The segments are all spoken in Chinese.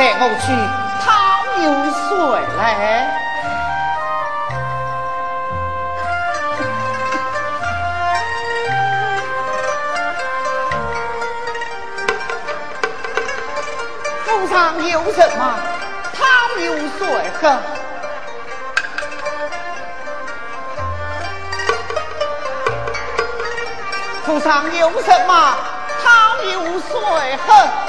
带我去讨有水来。府上有什么？讨有水喝。府上有什么？汤有水喝。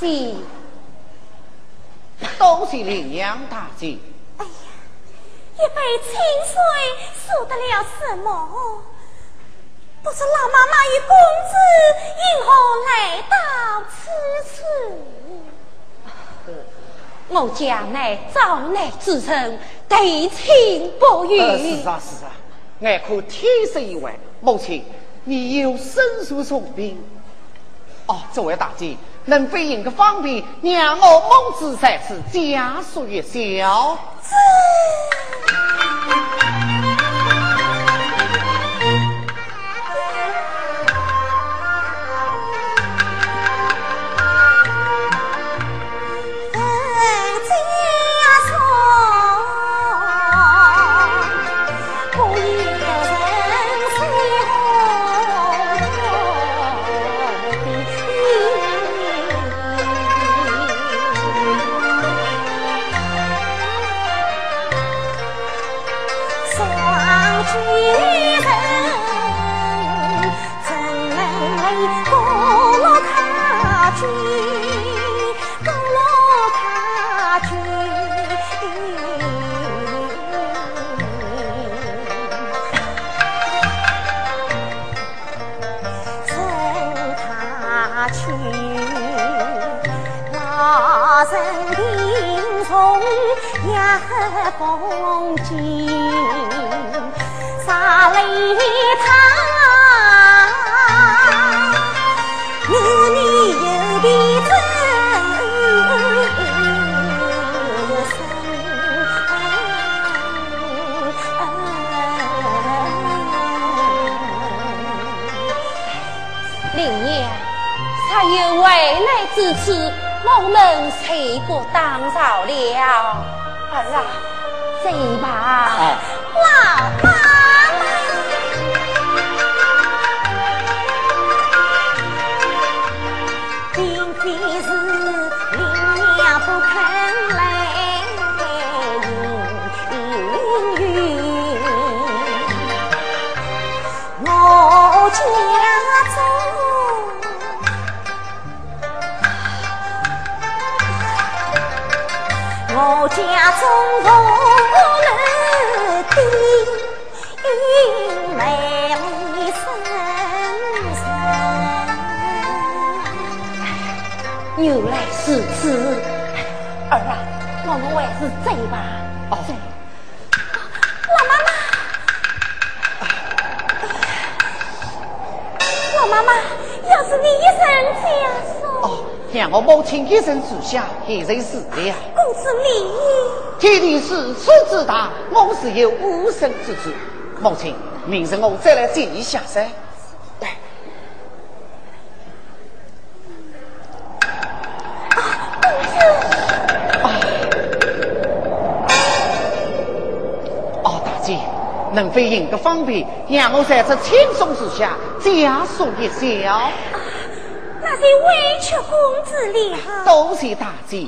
娘大吉。都是林娘大姐。哎呀，一杯清水，说得了什么？不知老妈妈与公子因何来到此处？我将来遭难之臣，对亲不渝。是啊是啊，俺可天色已晚，母亲，你有申诉送兵。哦，这位大姐，能飞应个方便，让我母子在此家属一宵。来之次，我们谁不当着了？儿啊！谁吧，老是贼吧。哦，老妈妈，老妈妈，要是你一声家说，哦，让我母亲一声之下，也是死的呀。公子你，天地是此之大，我是有无生之主。母亲，明日我再来接你下山。能飞应个方便，让我在这轻松之下加速一笑。那是委屈公子了。多谢大姐。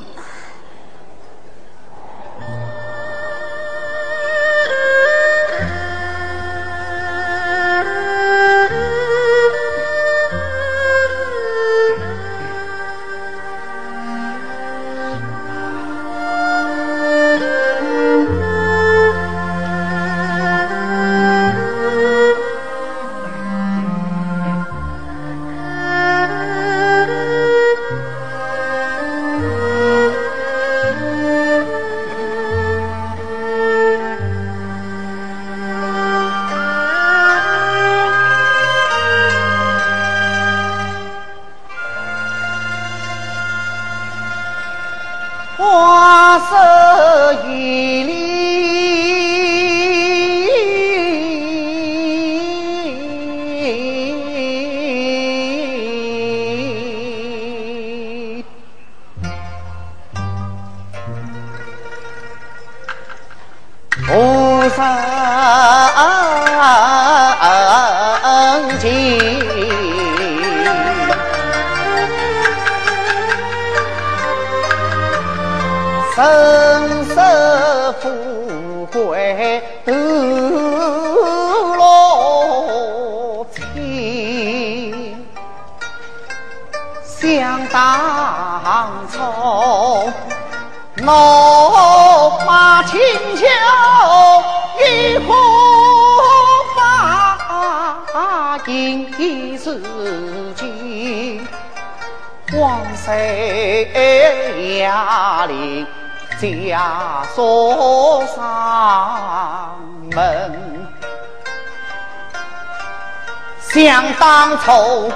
头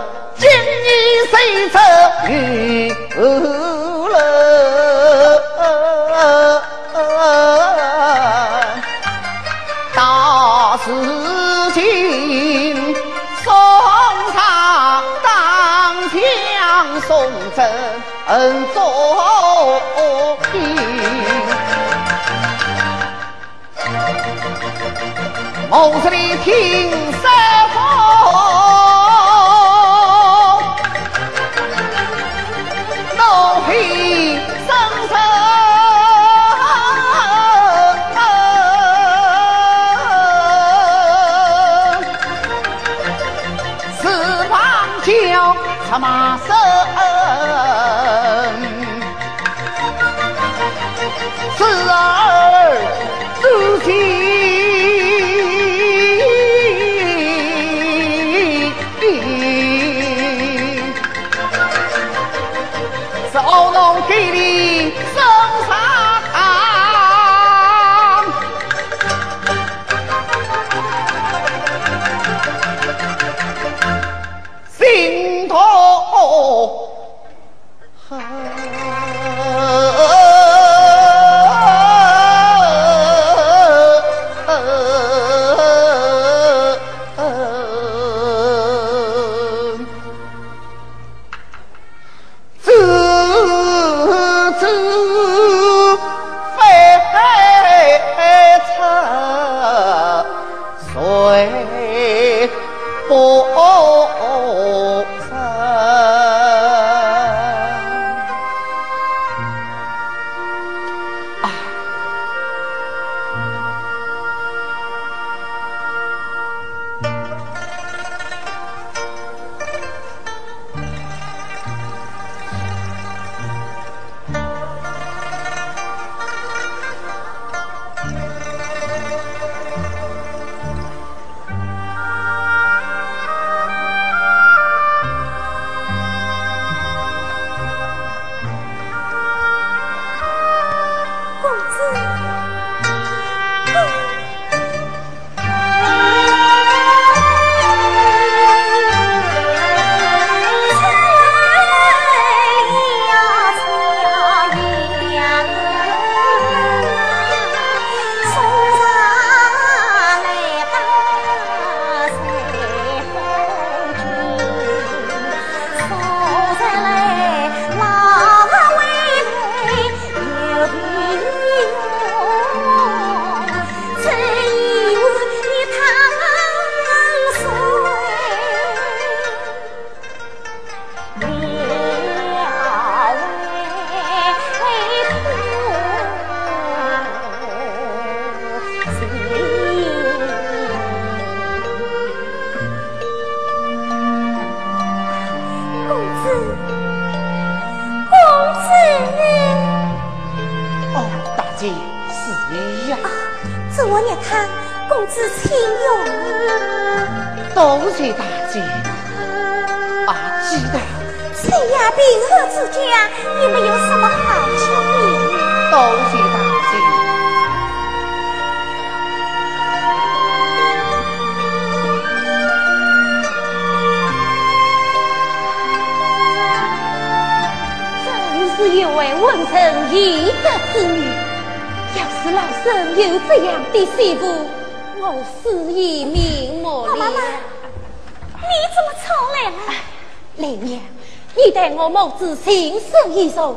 子心生一手，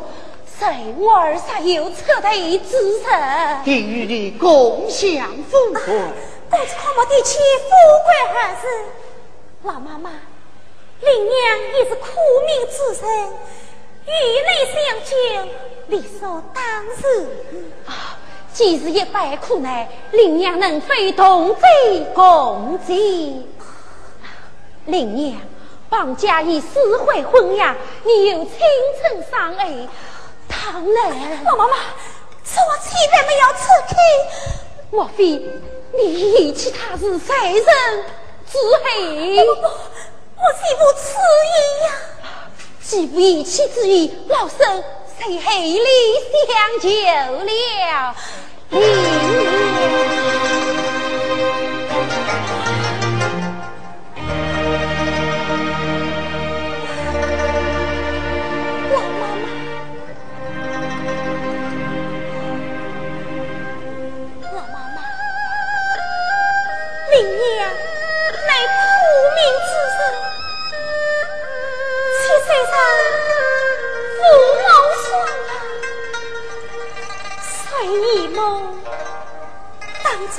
谁儿啥有扯得一支成？给予你共享富贵，不知可莫提起富贵何事？老妈妈，林娘也是苦命之身，与你相救，理所当然。啊，既是一百苦难，林娘能非同舟共济？林娘。绑架已撕毁婚约，你又青春伤爱，唐然。老妈妈，是我气得没有吃开。莫非你遗弃他是谁人之黑？不不，我岂不此意呀？既不遗弃之意，老身谁黑里相救了？林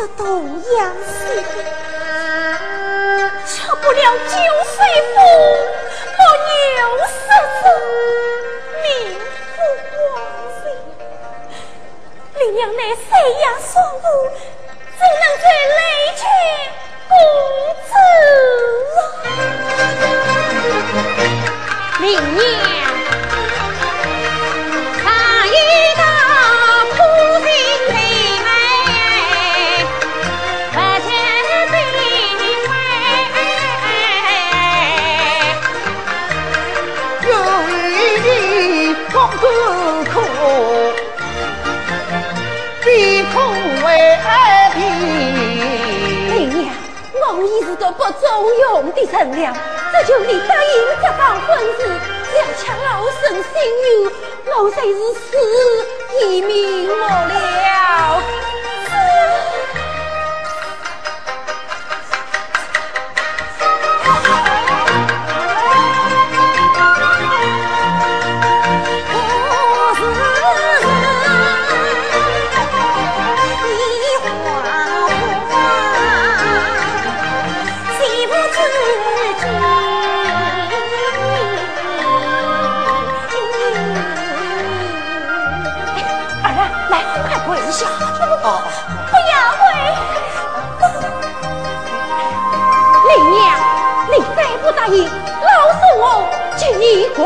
这东阳西，不中用的人了，这就你答应这桩婚事，要抢老身性命，我虽是死亦瞑目了。一回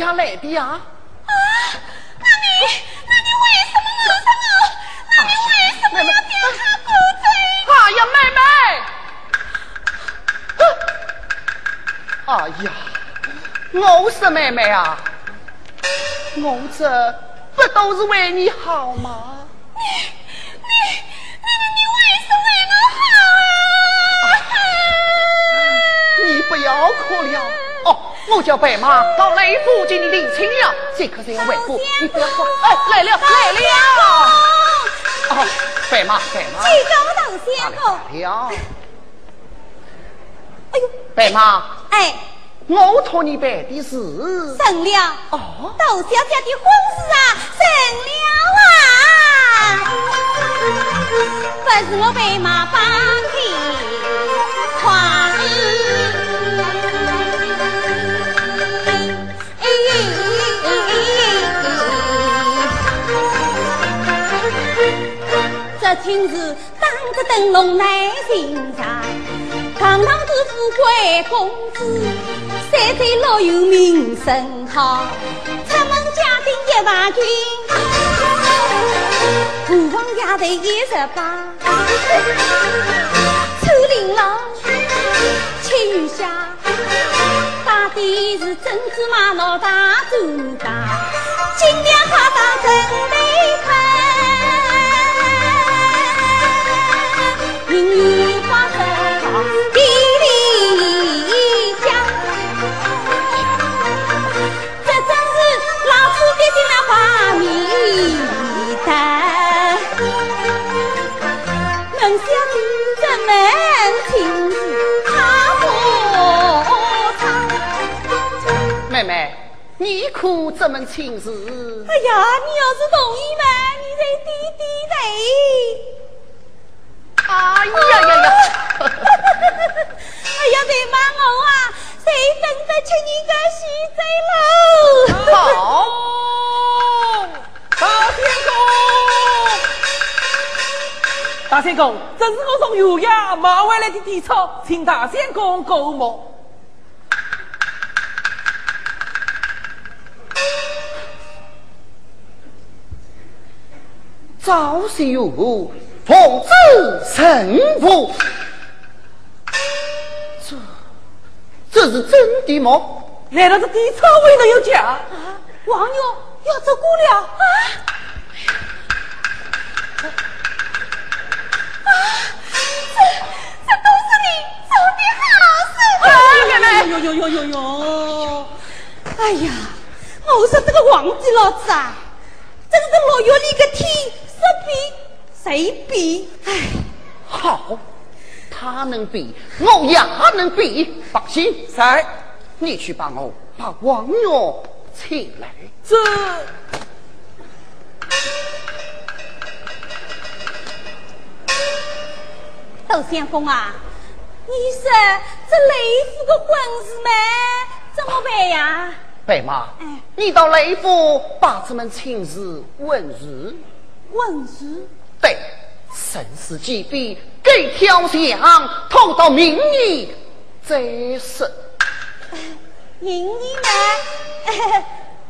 家来的呀！这可是有尾部，你不要说，哎，来了来了，哦，白马白马，几个大仙公，了，哎呦，白马，哎。我托你办的事。成了哦，窦小姐的婚着灯笼来欣赏，堂堂之富贵公子。三岁老有名声好，出门家丁一万军，父王家头一十八，秋玲珑，七月下，打的是珍珠玛瑙大珠大，金两花当真美看，可这门亲事？哎呀，你要是同意嘛，你再低低头。哎呀呀呀！哎呀，再 骂我啊，谁等得起你个喜贼喽？好，大仙公，大仙公，这是我从岳阳买回来的地草，请大仙公购买。赵秀奉旨神父，这这是真的吗？难道是地草为了有假？啊，王爷要走过了啊！啊，这这都是你做的好事！哎呦呦呦呦呦！哎呀，我说这个皇帝老子啊，真是落月里个天！这比谁比？哎，好，他能比，我也能比。放心，在，你去帮我把王爷请来。这，窦相公啊，你说这雷府的婚事嘛，怎么办呀？白马，你到雷府把这门亲事问日。问事？对，生死既毕，给挑相，拖到明年再是。明年嘛，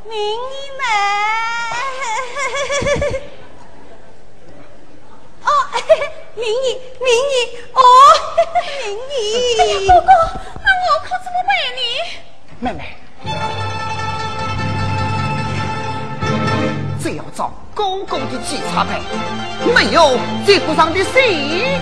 明年嘛。哦，明年，明年，哦，明年。哥哥，那我可怎么办呢？妹妹。这要找公公的检查牌，没有这不上的谁。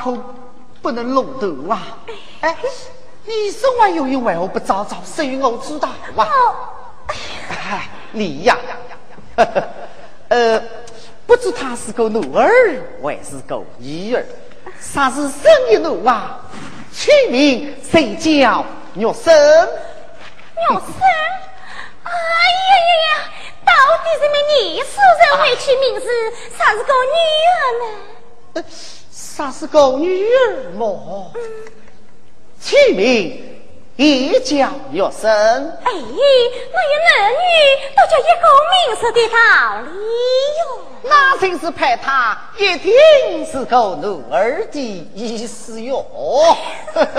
上花可不能弄头啊！哎，你身外有人，为何不早早说与我知道啊？哎，你呀，呃，不知他是个奴儿还是个女儿？啥是生一奴啊？取名谁叫玉生？玉生？哎呀呀呀！到底什么年数人会取名字？啥是个女儿呢？啥是个女儿么？取名也叫月生。哎，那有男女都叫一个名字的道理哟。那真是派他一定是个奴儿的意思哟。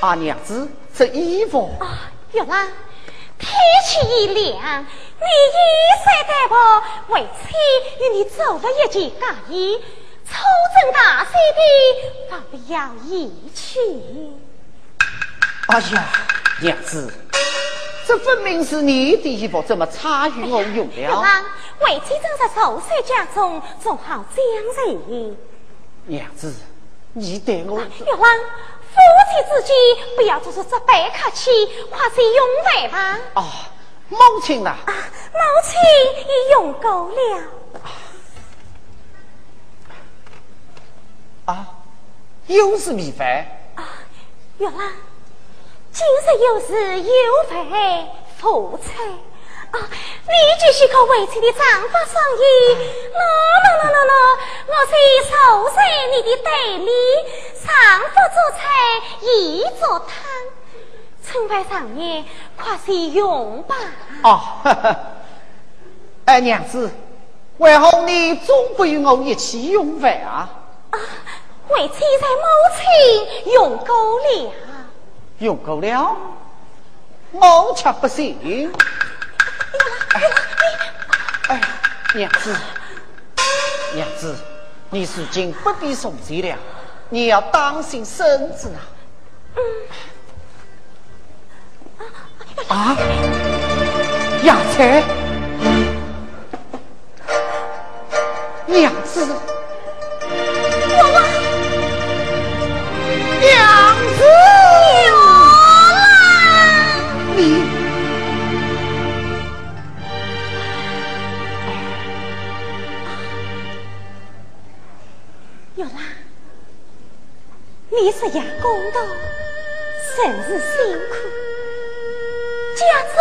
啊，娘子，这衣服啊，玉兰，天气一凉，你衣衫单薄，为妻与你做了一件嫁衣，粗针大线的，方不要移去。哎呀，娘子，这分明是你的衣服，怎么差与我用了？为妻正在寿山家中做好将人。娘子，你对我玉郎。夫妻之间不要做出这般客气，快些用饭吧。啊，母亲呐！啊，母亲已用够了。啊，又是米饭。啊，月兰，今日又是有饭福菜。啊，你就是个为妻的丈夫生意，喏喏喏喏喏，我是受在你的对面，丈夫做菜，宜做汤，春饭上年快些用吧。哦，哎，娘子，为何你总不与我一起用饭啊？啊，为妻在母亲用够了。用够了，我却不信。哎，娘子，娘子，你如今不必送钱了，你要当心身子呐。啊，芽菜，娘子，娘子。你有啦，你是养公道，甚是辛苦，家中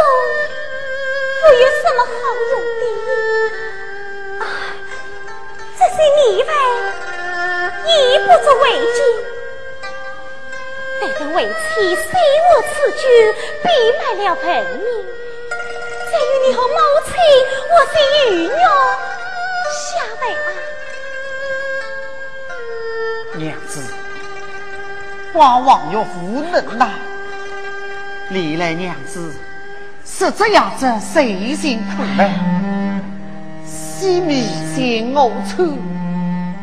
没有什么好用的。啊，这些米饭已不足为进，待等为妻随我此举，必卖了盆命，再与你和母亲我是鱼肉下拜啊，娘子。往往有无能呐！历来娘子是这样子谁心苦难，惜米嫌我粗，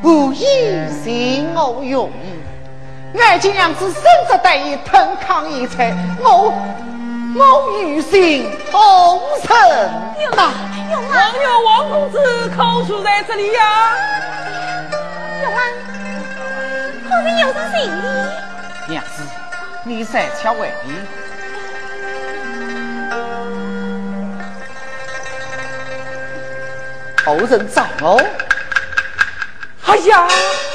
无意嫌我容易。爱见娘子生着得意，腾抗一切，我我于心痛神呐！王有王公子口出在这里呀！有啊，后面有人行礼。娘子，你三巧为地，后人找哦。哎呀，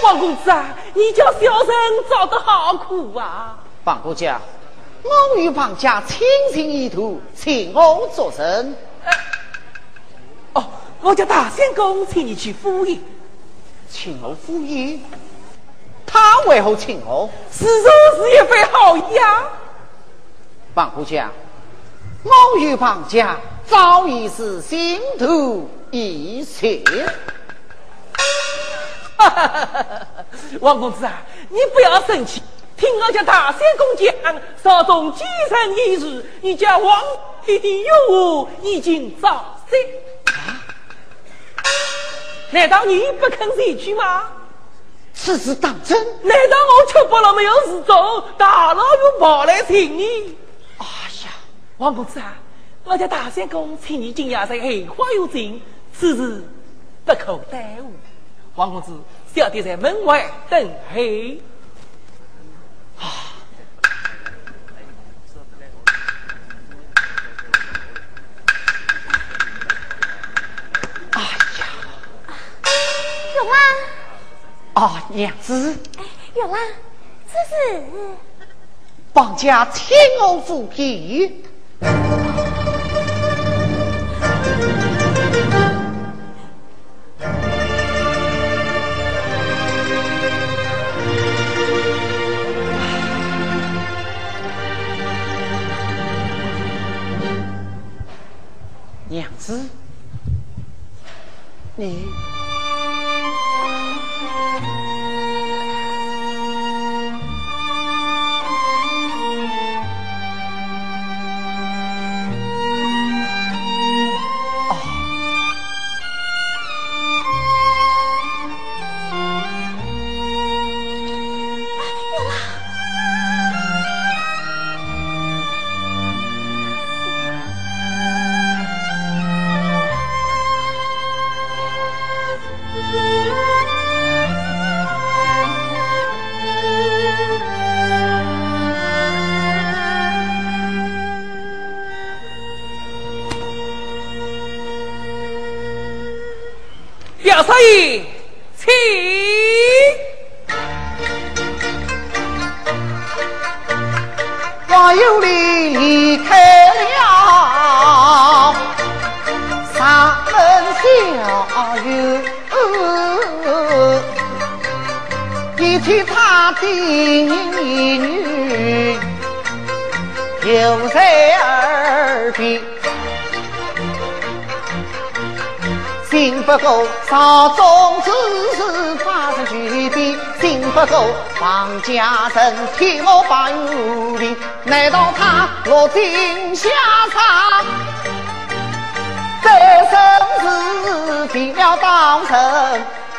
王公子啊，你叫小生找得好苦啊！王姑家，我与庞家倾心一图，请我作甚？哦，我叫大仙公请你去赴宴，请我赴宴。他为何请我？是说是一份好意啊！房姑家，我与庞家早已是心头一切。王公子啊，你不要生气，听我家大仙公讲，少中几成一日，你家王弟弟有误已经早死。难道你不肯回去吗？此事当真？难道我吃饱了没有事做，大老远跑来寻你？哎呀，王公子啊，我家大仙公请你今夜在后花有尽，此事不可耽误。王公子，小弟在门外等候。啊！哎呀！玉兰。啊，娘子。哎，玉兰，这是王家天欧府皮。娘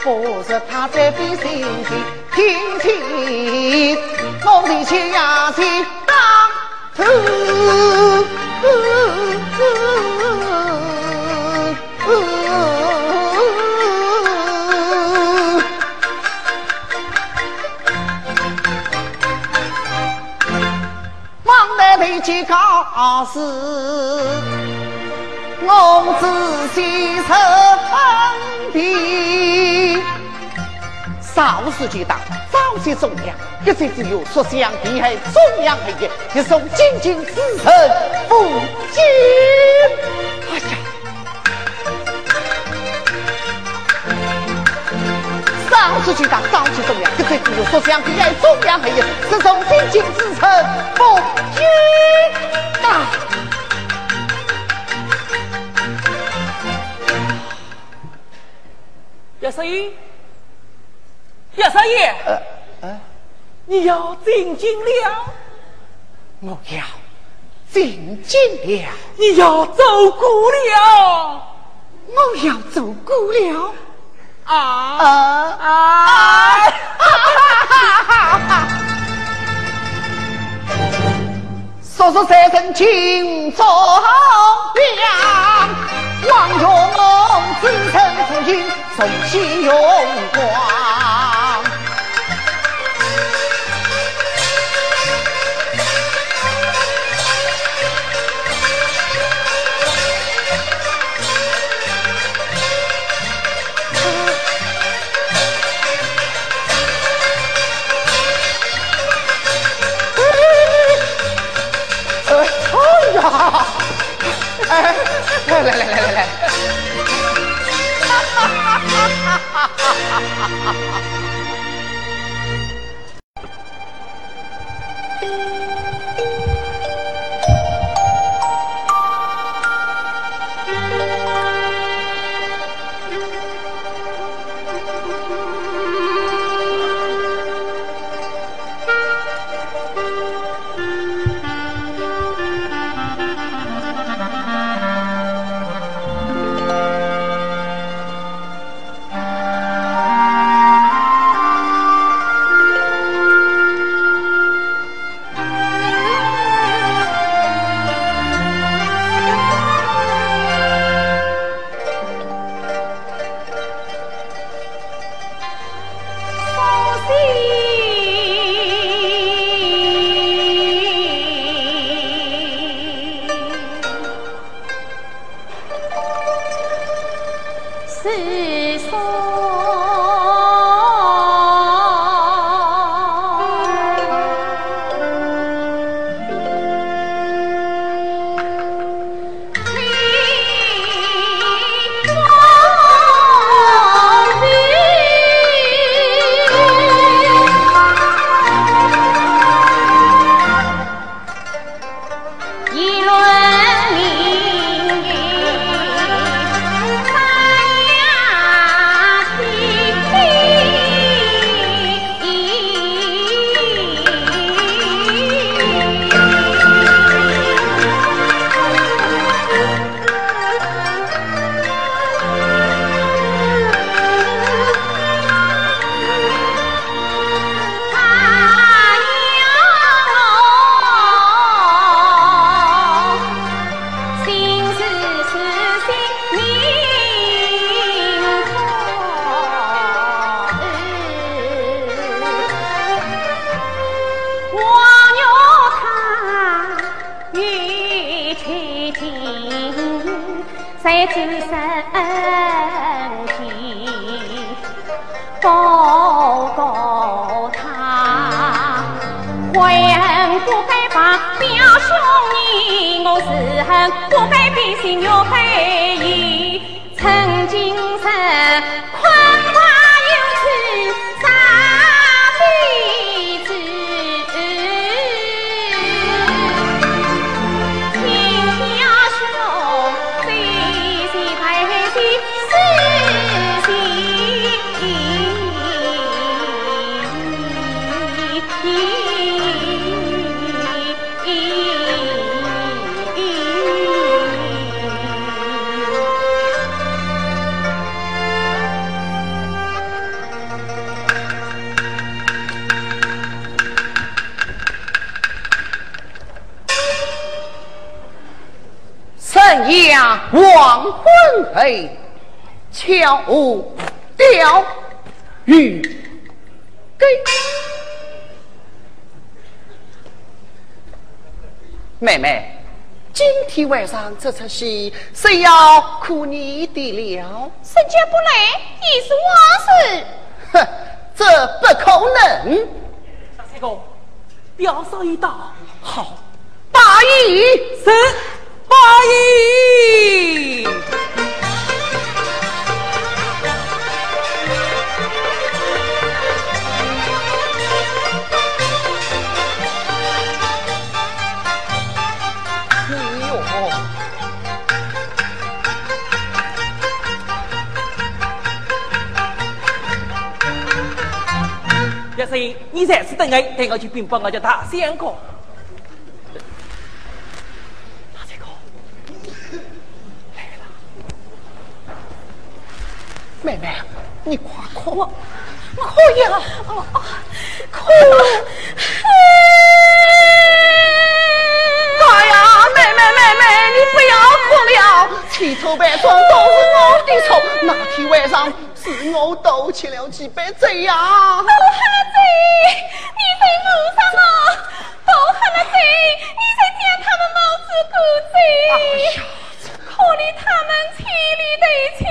不是他在比心计。听听我的亲呀亲当头。去告示，我仔细身少时就到，早些中央，一切只有说相必害，中央黑夜，一送金金之臣赴京。哎呀！早时就到，早些中央，一切只有说相必害，中央黑夜，一送金金之臣赴京。叶少爷，叶少爷，你要进京了？我要进京了。你要走过了？我要走姑了。啊啊啊！说说三声请忠良，望用子臣父亲送心荣光。ha ha ha ha 上这出戏，谁要苦你的了？沈家不来，已是我事。哼，这不可能。大三哥，表上一道，好，八一是。八一。你才是等我，等我去禀报我家大相公。妹妹，你快哭，我哭呀，哭！哎呀，妹妹妹妹，你不要哭了，千错万错都是我的错。那天晚上是我盗窃了几杯醉呀。盗喝了醉，你在路上啊？盗喝了醉，你在将他们帽子割醉。哎呀，可怜他们千里对情。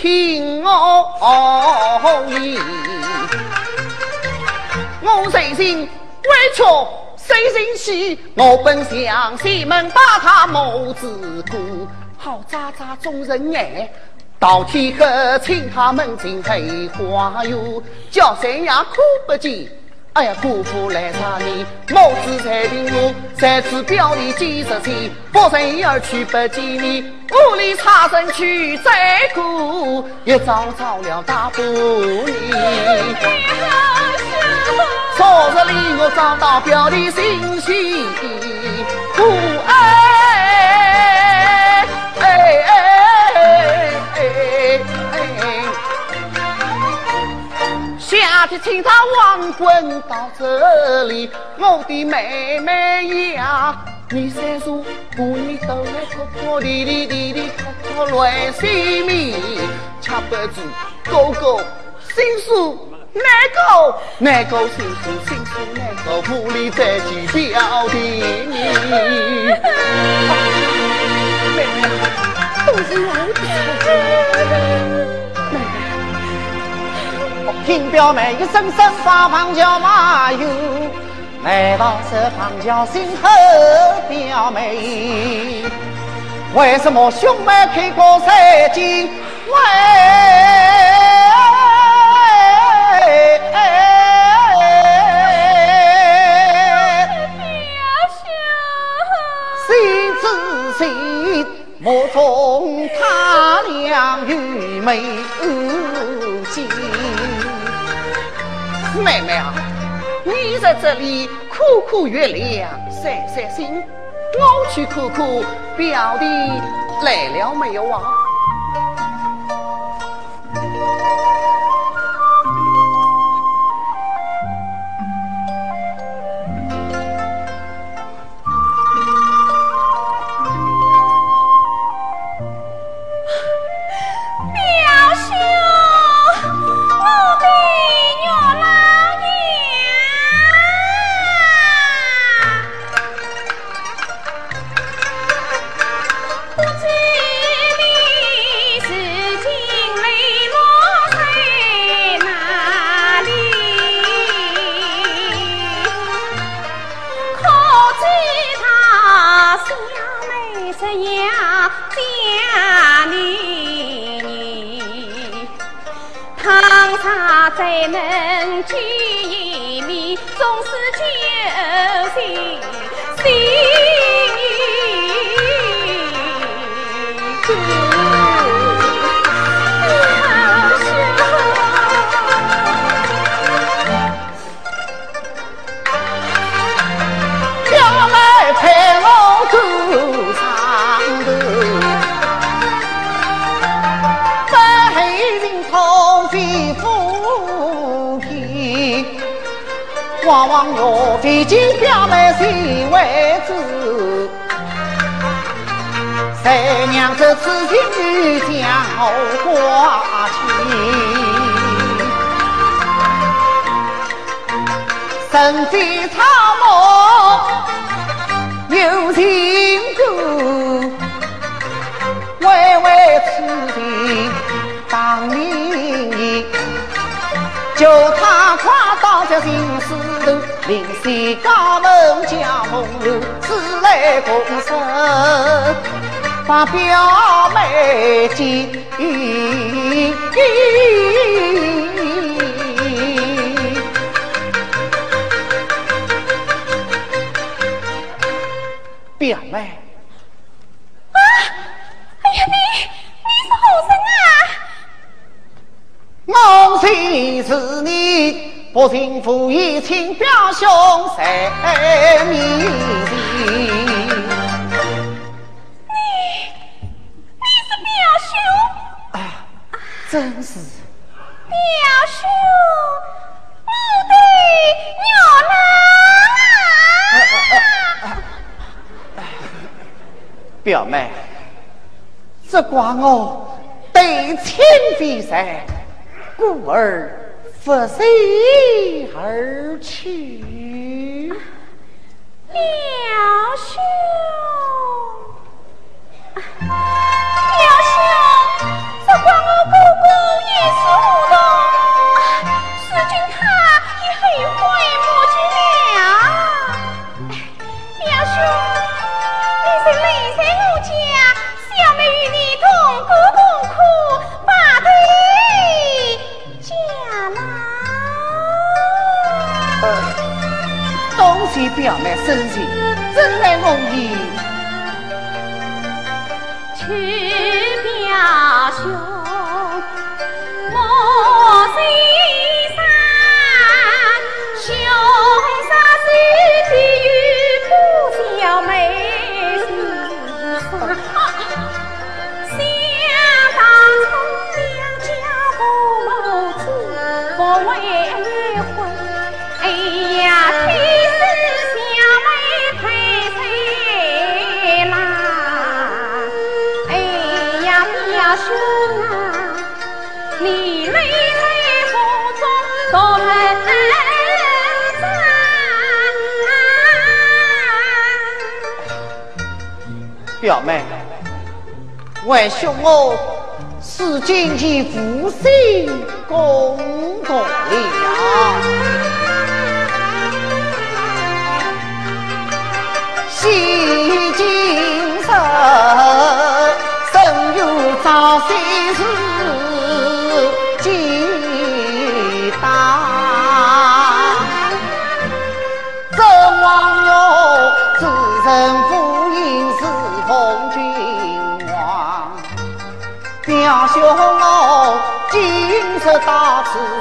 听我言。我随心委屈随心喜，我本想西门把他母子过，好渣渣众人眼，到天黑请他们进黑花园，叫三爷哭不见。哎呀，姑父来查你，母子才定我，在此表里几十天，不成而去不见面，屋里差人去再过，一早早了大半年。昨日里我找到表里信息，哎哎哎，想。那天请他王棍到这里，我的妹妹呀，你三叔故意都来哭哭啼啼啼啼哭哭乱心迷，恰不住哥哥心书难过，难过心书心书难过，府里再见表弟。妹妹，都是我的错。听表妹一声声把旁叫马友，难道是旁叫心和表妹？为什么兄妹开过三金？为谁知谁莫从他俩愚昧见？妹妹啊，你在这里苦苦月亮散散心，我去看看表弟来了没有啊？这次与将挂牵，身在草木有情故，为为此地当名言，就他夸到这心思。临水高门家红楼，自来共生把表妹见。表妹，啊！哎呀，你你是何人啊？我虽是你？不听父义，请表兄三面你真是表兄，我的娘啊！表妹，这怪我对亲非善，故而。拂随而去，东西表妹深情，真来容易。去表兄，表妹，为兄我是今天负心公公了，西京城生有早些事。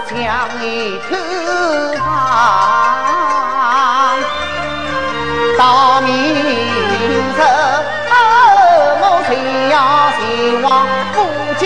将你投放，到明日我就要前往福建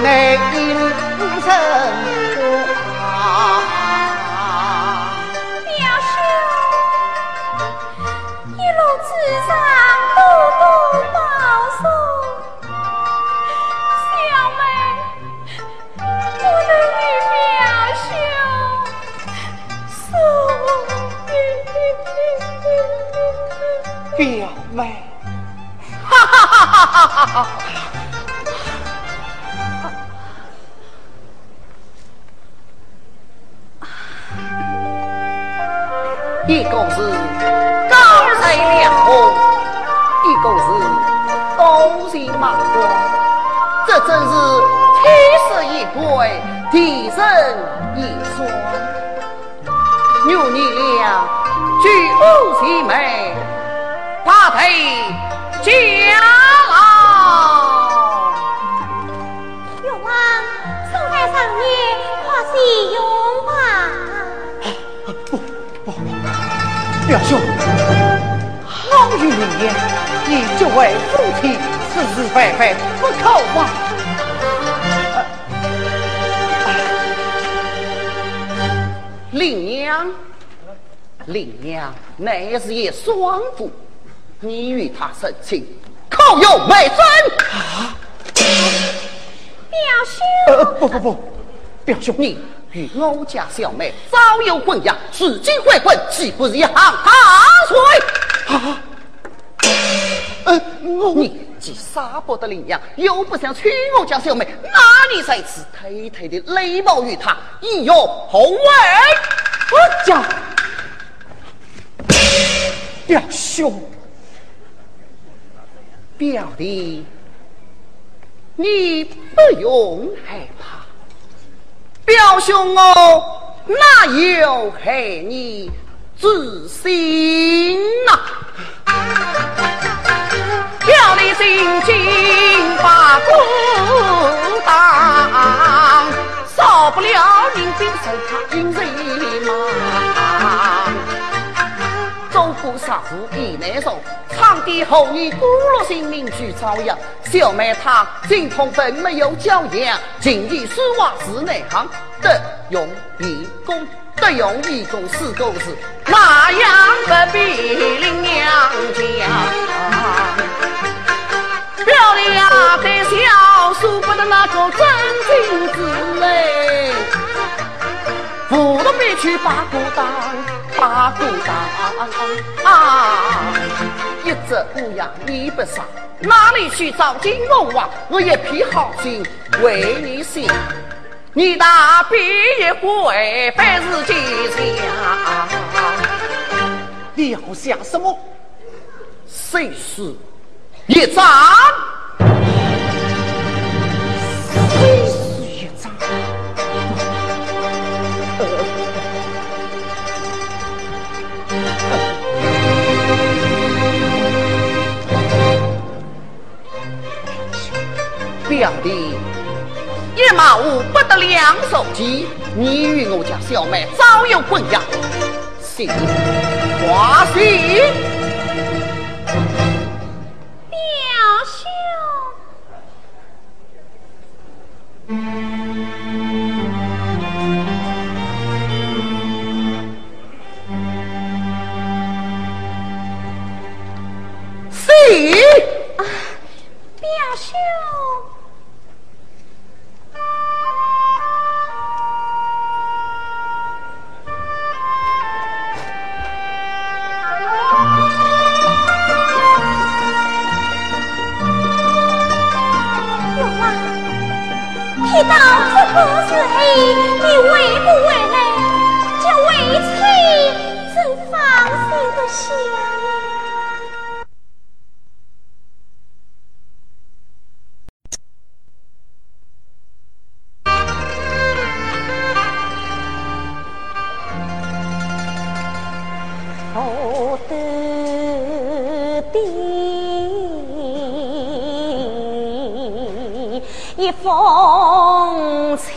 一地人一双。牛你俩举步齐眉，把配家老。有王宋代上年，花喜用吧。表兄，好与林言，你这位夫妻是是非非不可忘。林娘，林娘乃是一双妇，你与他生亲，可有美分？啊！表兄，呃，不不不，表兄你。与我家小妹早有婚约，如今悔婚，岂不是一行大罪？啊！呃，你既杀不得领养，又不想娶我家小妹，哪里在此偷偷的雷暴于他，以有后位？我讲，表兄，表弟，你不用害怕。表兄我哪有害你之心呐？表里心经把孤当，少不了领兵受他军人嘛。走过过杀父已难受，长帝后你孤落性命去遭殃。小妹她精通本没有教养，今日说话是内行，得用义功，得用义功四个字，那样不比林娘家。漂亮的笑，说不得那个真情滋味。不能别去八股当，八股当啊！一只乌鸦你不杀，哪里去找金龙王？我一片好心为你想，你大笔一挥，凡事吉祥。你要想什么？谁是？一张，谁是一张？表弟，一马无不得两手。即你与我家小妹早有婚约，喜华西。表兄，啊，表兄。你为。风起。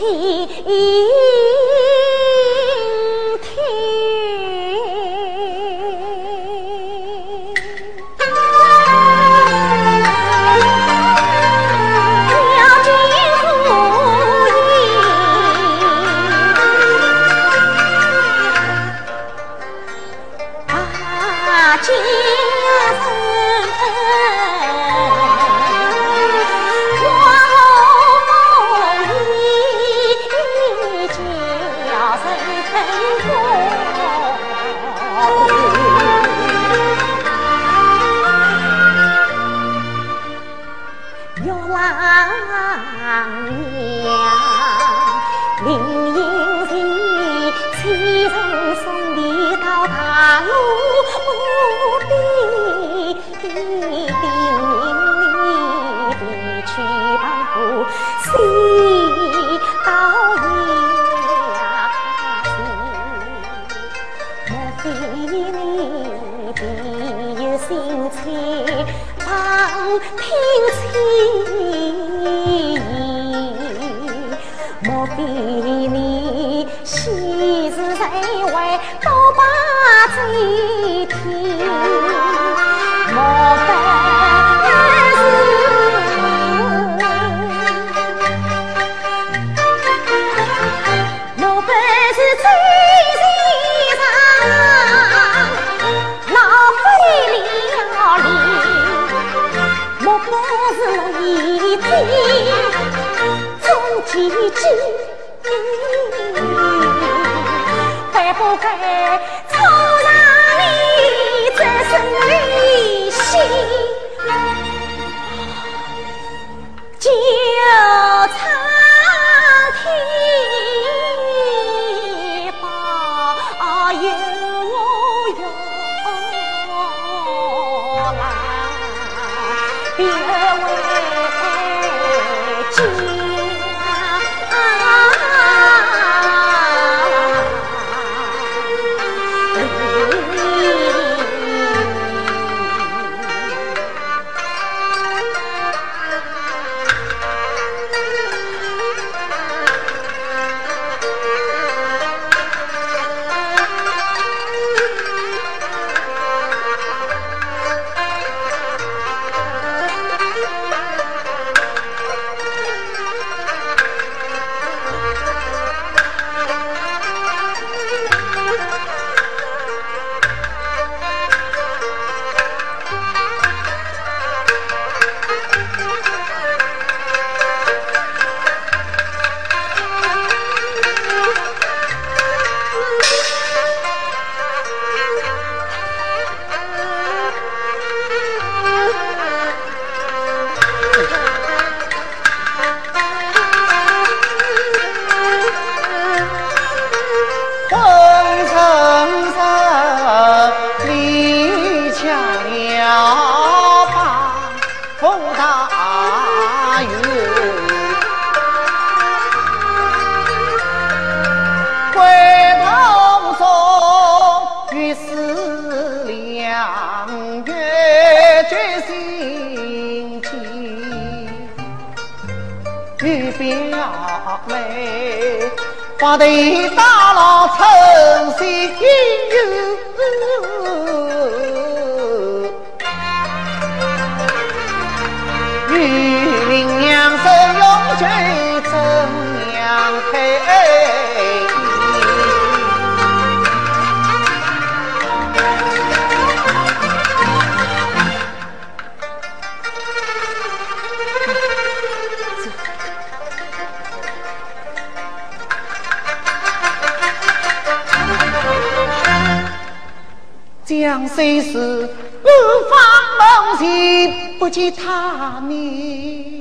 不见他面。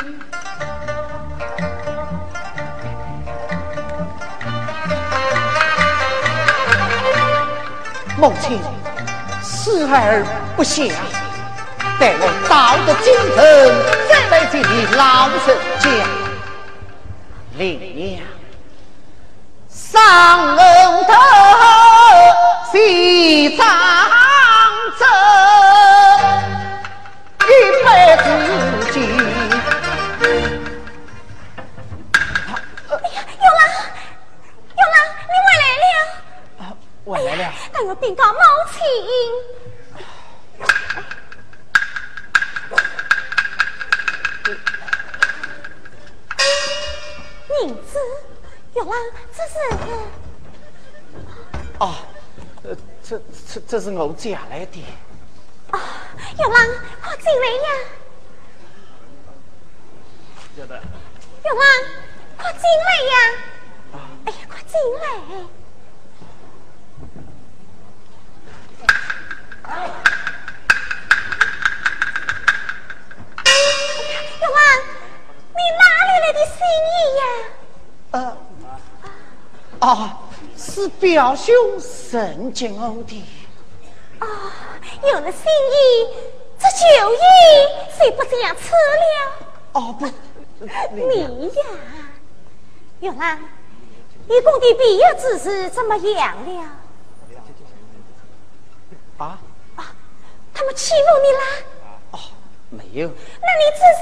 母亲，死而不祥，待我到得京城，再来这里老实讲。林娘，上恩禀告母亲。名字，有郎，这是哦，呃，这这这是我借来的。啊，有郎，快进来呀！晓得。有郎，快进来呀！哎呀，快进来！有郎，你哪里来的心意呀？呃，啊，是表兄神经我的。啊，有了心意，这酒意谁不这样吃了？哦不，你呀，玉郎，你工的毕业之事怎么样了？啊，他们欺负你啦？哦，没有。那你这是？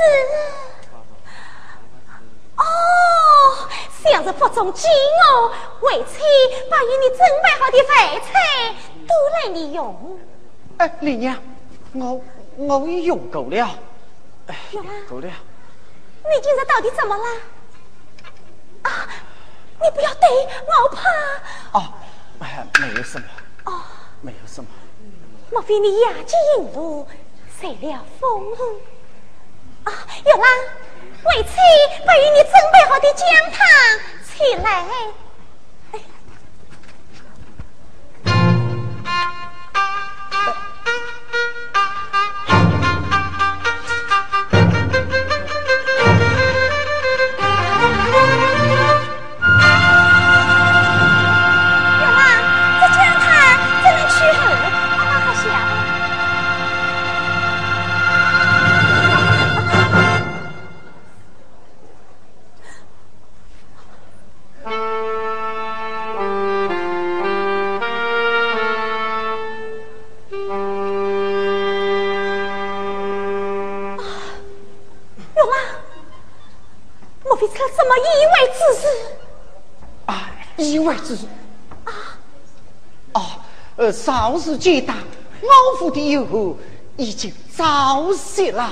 哦，想着不中计哦，为妻把与你准备好的饭菜都来你用。哎，李娘，我我已用够了。哎，有啦够了。你今日到底怎么了？啊，你不要对，我怕。哦，哎，没有什么。哦，没有什么。莫非你雅集引路，受了风？啊，玉郎，为妻把与你准备好的姜汤取来。少时见大，老夫的油后已经早泄了。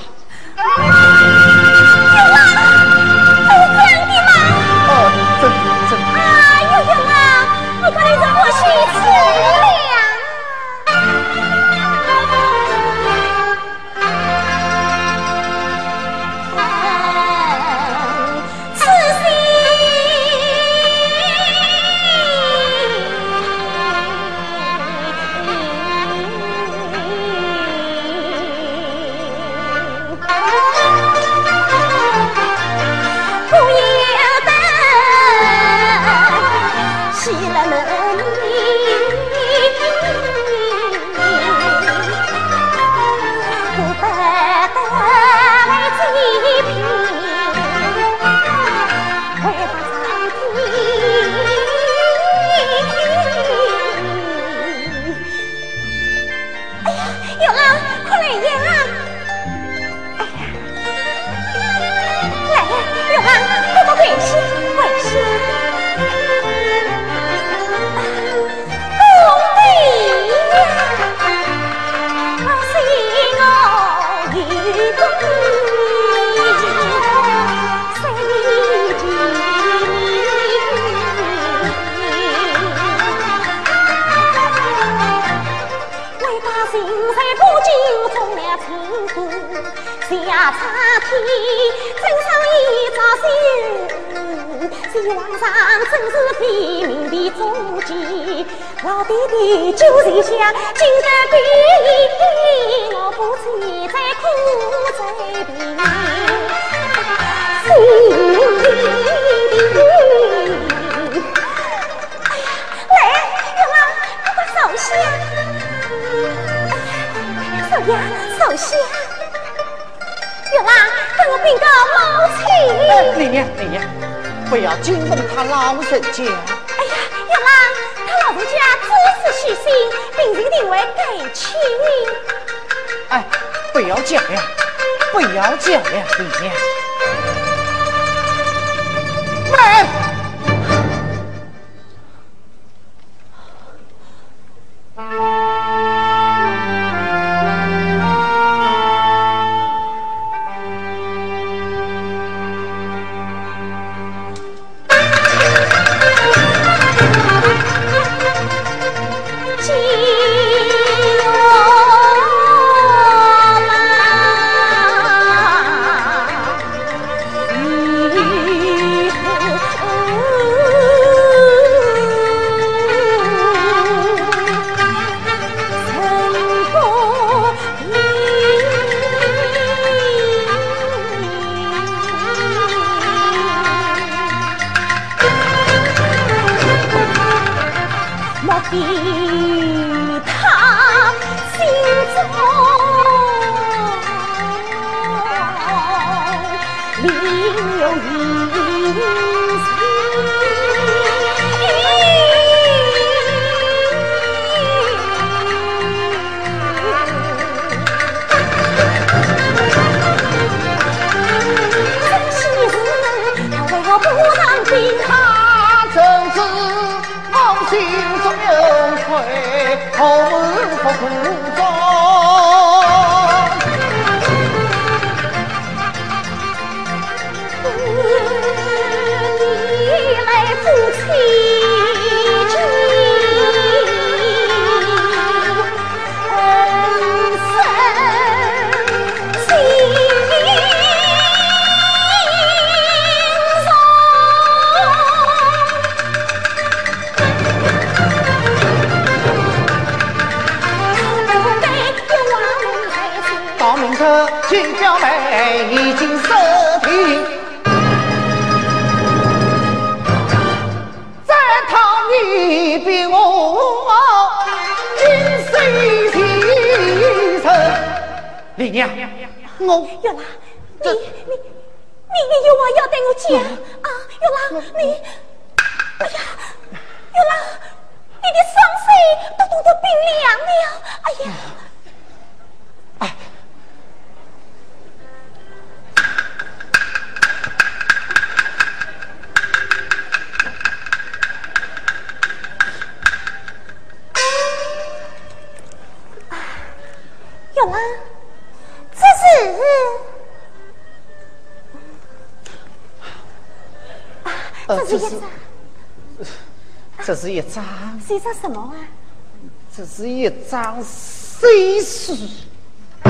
已经收听。这趟你比我精神精神。李娘，我月兰，你你你你有话要对我讲啊？月兰，你哎呀，月兰，你的双手都冻得冰凉了，哎呀是这是一张，是一张什么啊？这是一张碎书。不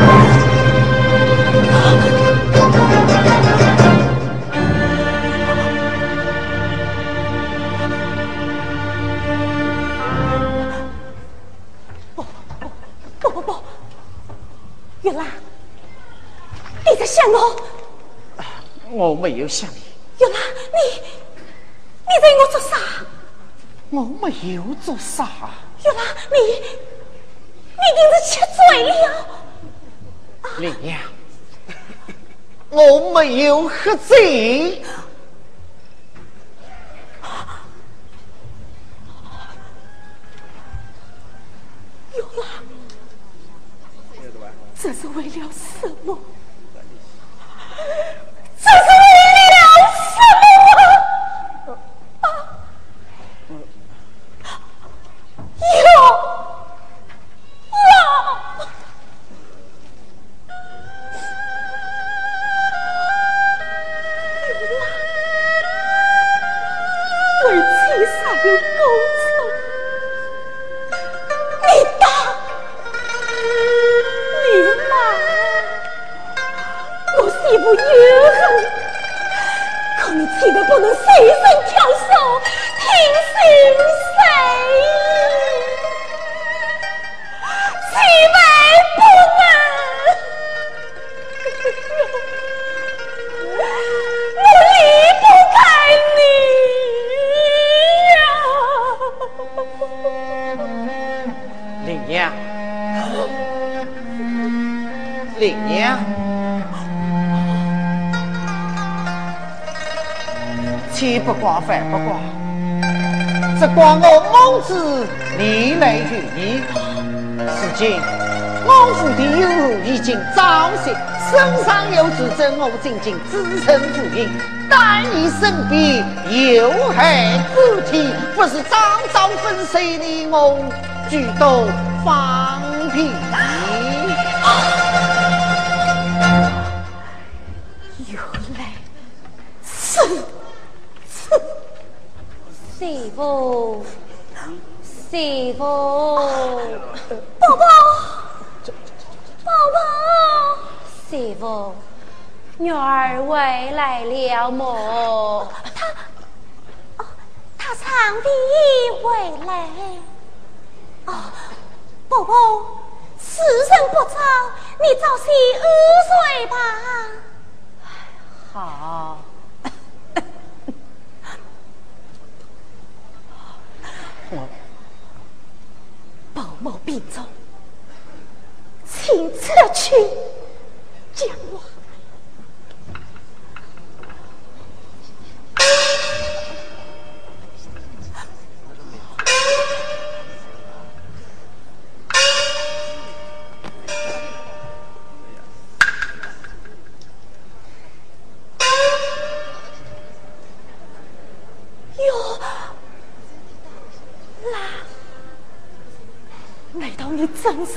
月兰，你在想我？我没有想你。月兰，你你对我做啥？我没有做啥，月兰，你你定是吃醉了。丽娘，我没有喝醉。月兰，这是为了什么？这是为了什么？啊有，啊不能随身跳手，听心谁？岂为不能？我离不开你呀，林娘，林娘。气不挂，饭不挂，只怪我孟子逆来于你。如今孟府的友已经早谢，身上有指证，我仅仅只身赴营，但你身边有害不体，不是张昭粉碎的，我举刀放屁。媳妇，媳妇，宝宝，宝宝，媳妇，女儿回来了么？她，哦，她长地回来。哦，宝宝，时辰不早，你早些午睡吧。好。宝某病重，请撤去讲话。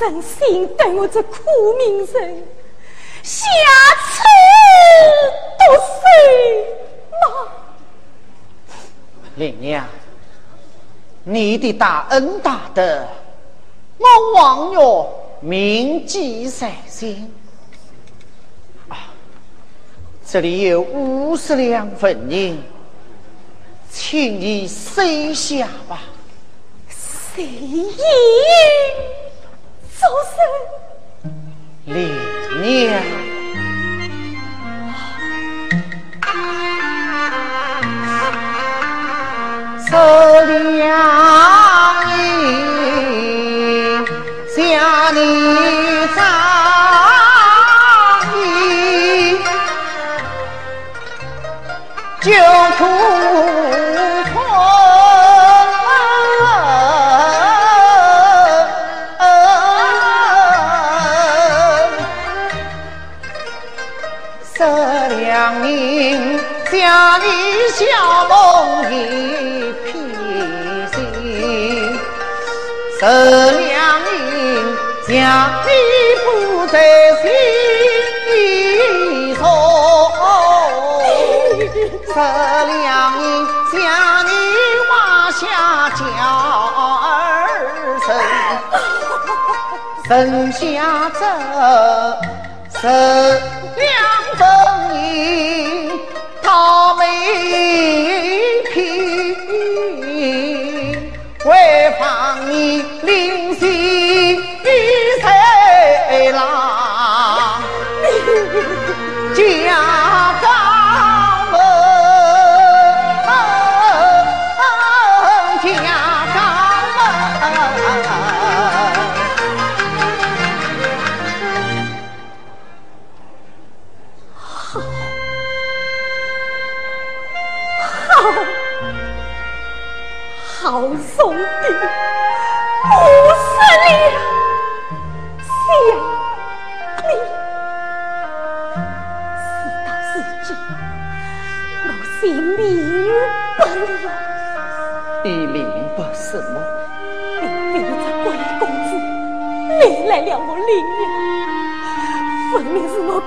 真心对我这苦命人下此毒手吗？林娘，你的大恩大德，我望月铭记在心。啊，这里有五十两粉银，请你收下吧。收银。周生，李娘，收两银，家里长衣，就图。银家里不在心中，十两银将你挖下叫儿生，剩下这十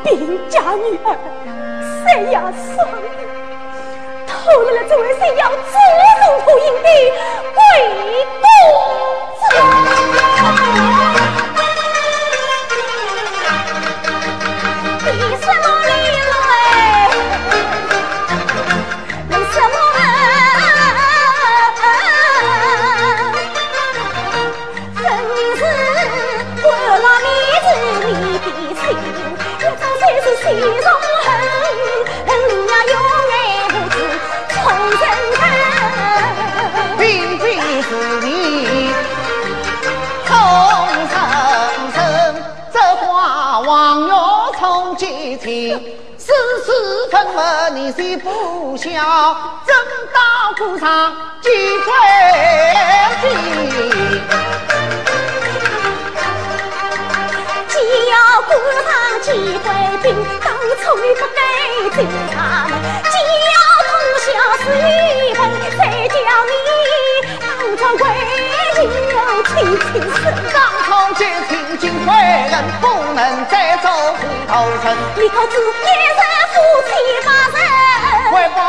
病家女儿，谁呀双的。偷来了这位谁要祖宗土营的鬼亲，世事分明你虽不孝，正道故上几回听。既要过上几回兵，当初你不该进他们；既要通宵死一盆，再叫你当着为友亲亲生。当朝结亲尽归人，不能再走回头人。你可知一生夫妻八人，为报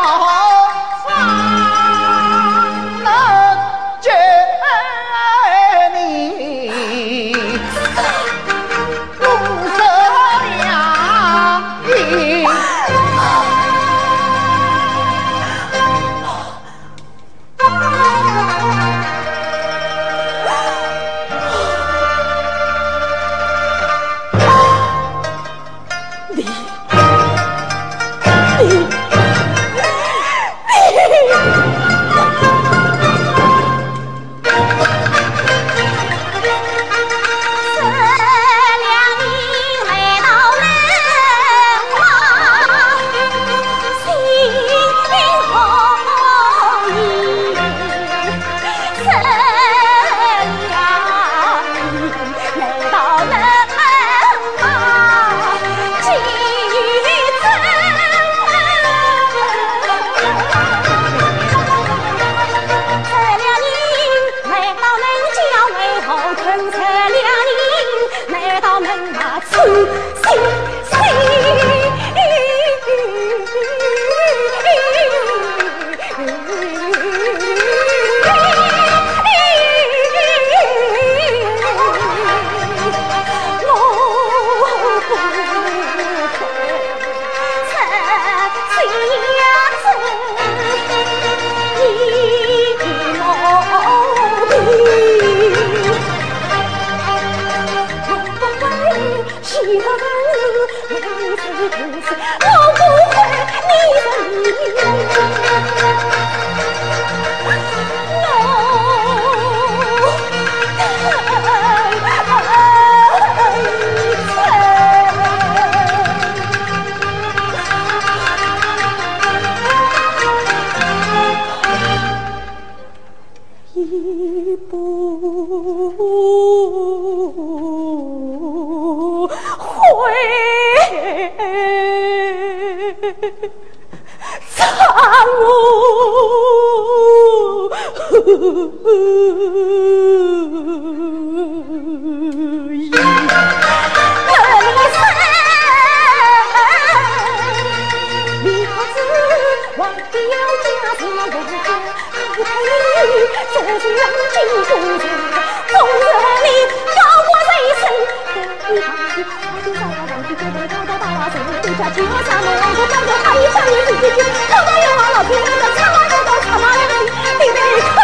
大，谁对家亲我家门，我站着他一上一自己去，高高有望老天的长马高高长马两心，你得看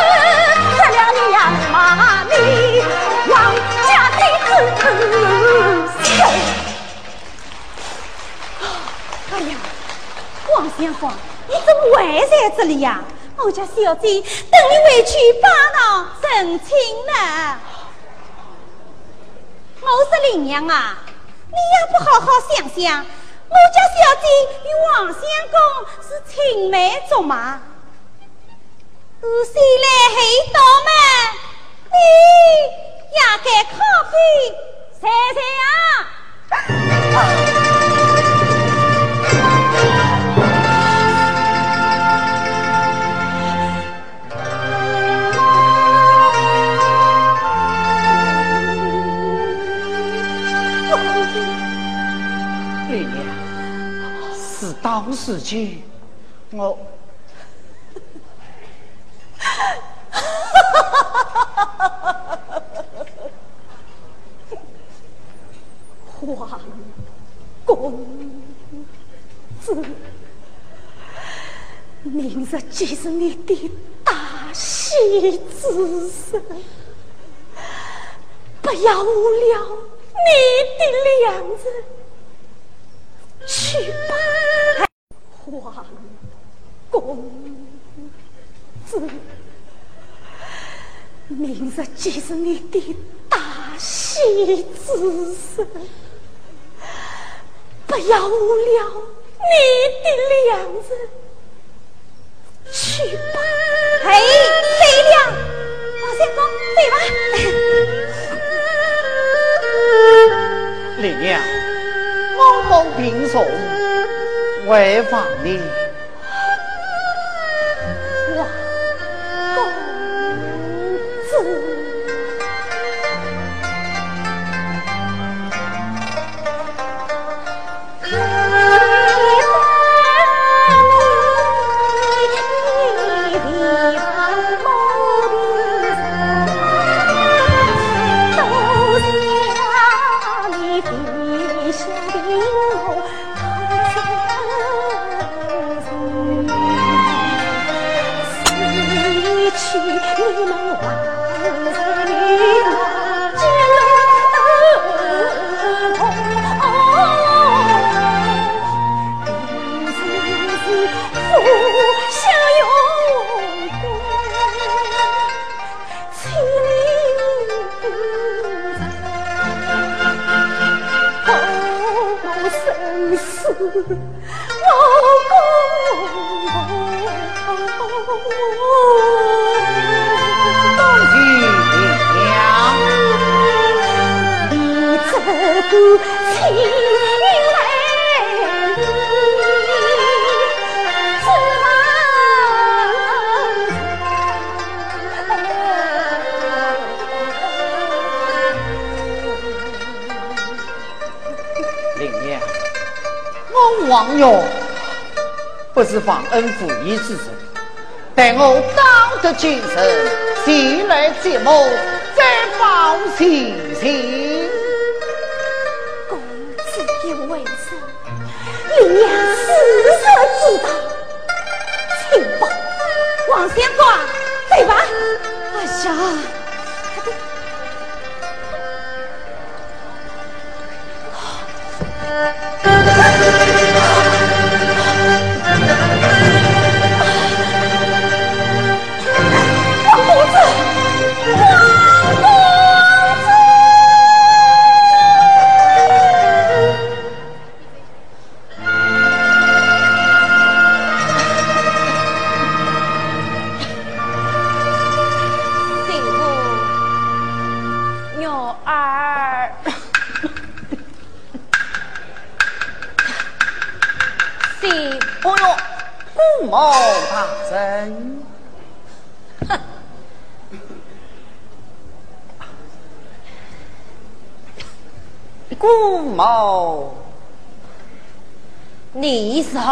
这两年呀妈你王家的子孙。哎呀，王先锋，你怎么会在这里呀？我家小姐等你回去帮忙成亲呢。我说林娘啊，你也不好好想想，我家小姐与王相公是青梅竹马，我虽来黑道门，你也该靠边猜猜啊！事到如今，我皇公子，明日既是你的大喜之日，不要误了你的良人。去吧，皇公子，明日即是你的大喜之日，不不要误了你的良人，去吧。哎，对了，王三公，对吧？李娘，我蒙平素，为防你。王勇不是忘恩负义之人，待我道德精神，前来接我，再报亲情。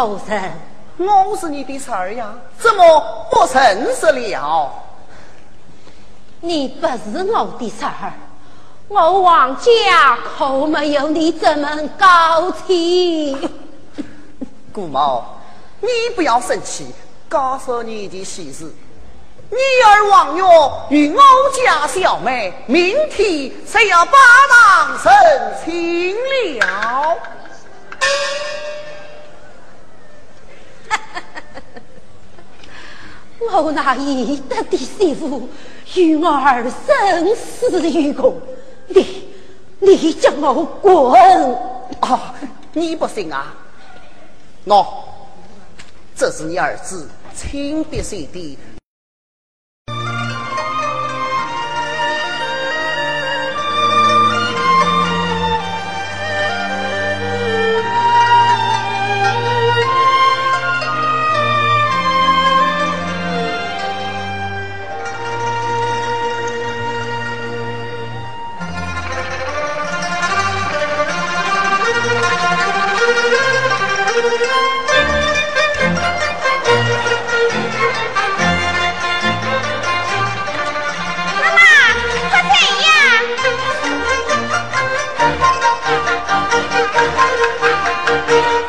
你是后生，我是你的侄儿呀，怎么不认识了？你不是我的侄儿，我王家可没有你这么高亲。姑母，你不要生气，告诉你的喜事，女儿王月与我家小妹，明天就要把郎成亲了。我那义德的媳妇与儿生死与共，你你叫我滚啊！你不信啊？喏，这是你儿子亲笔写的。Thank you.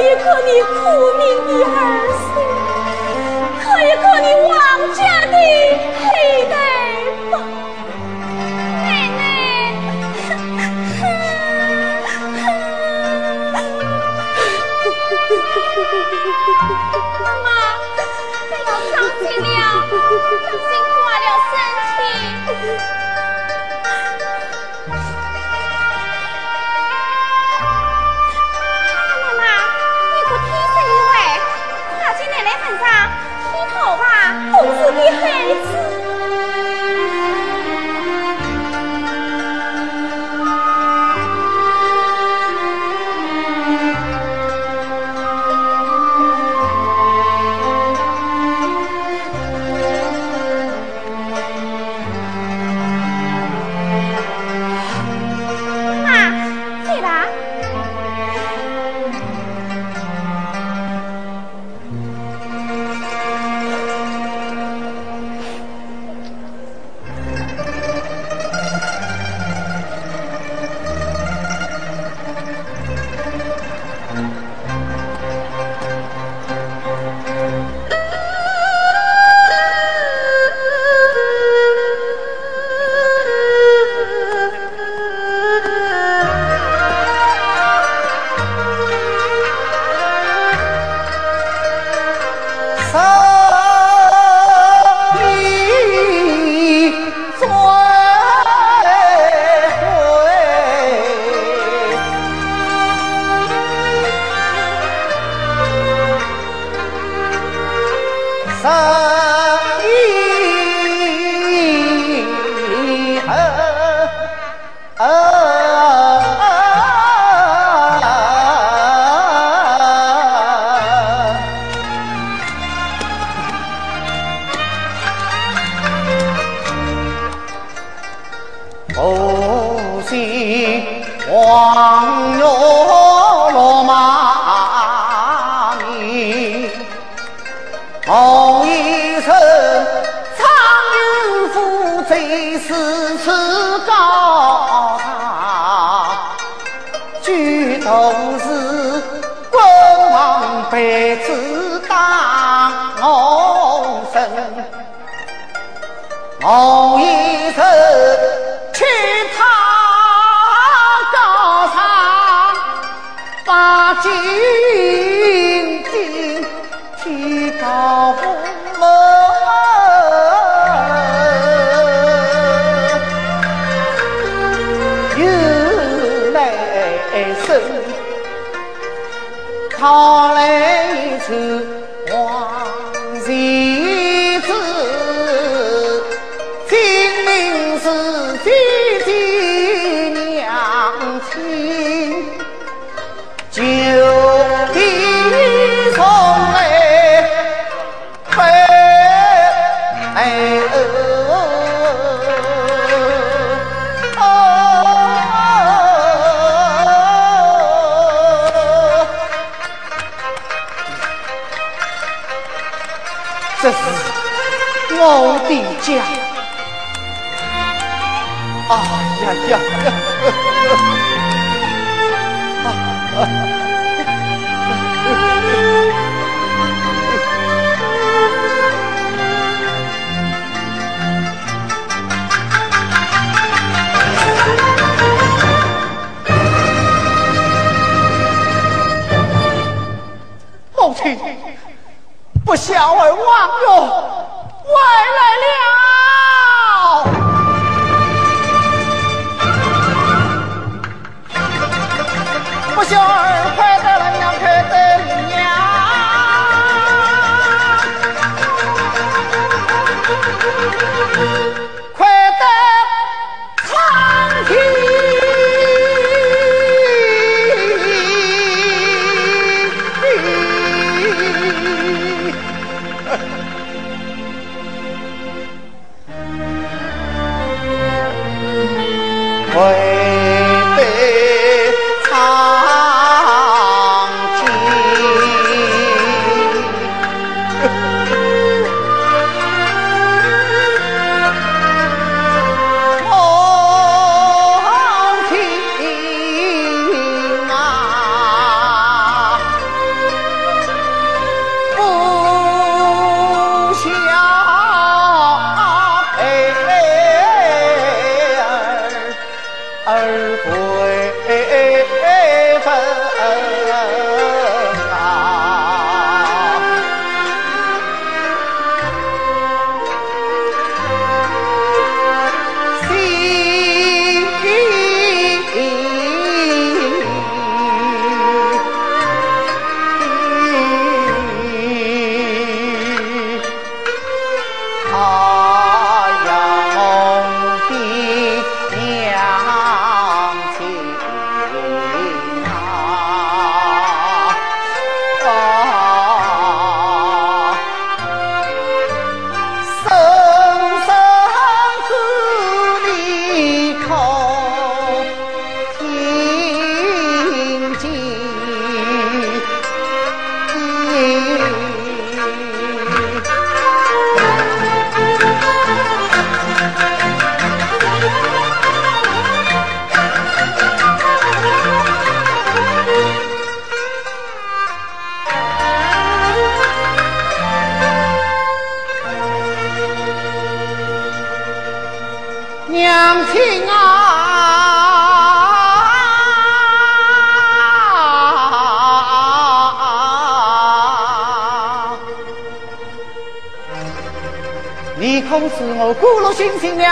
一可你苦命的儿孙，可一个你王家的。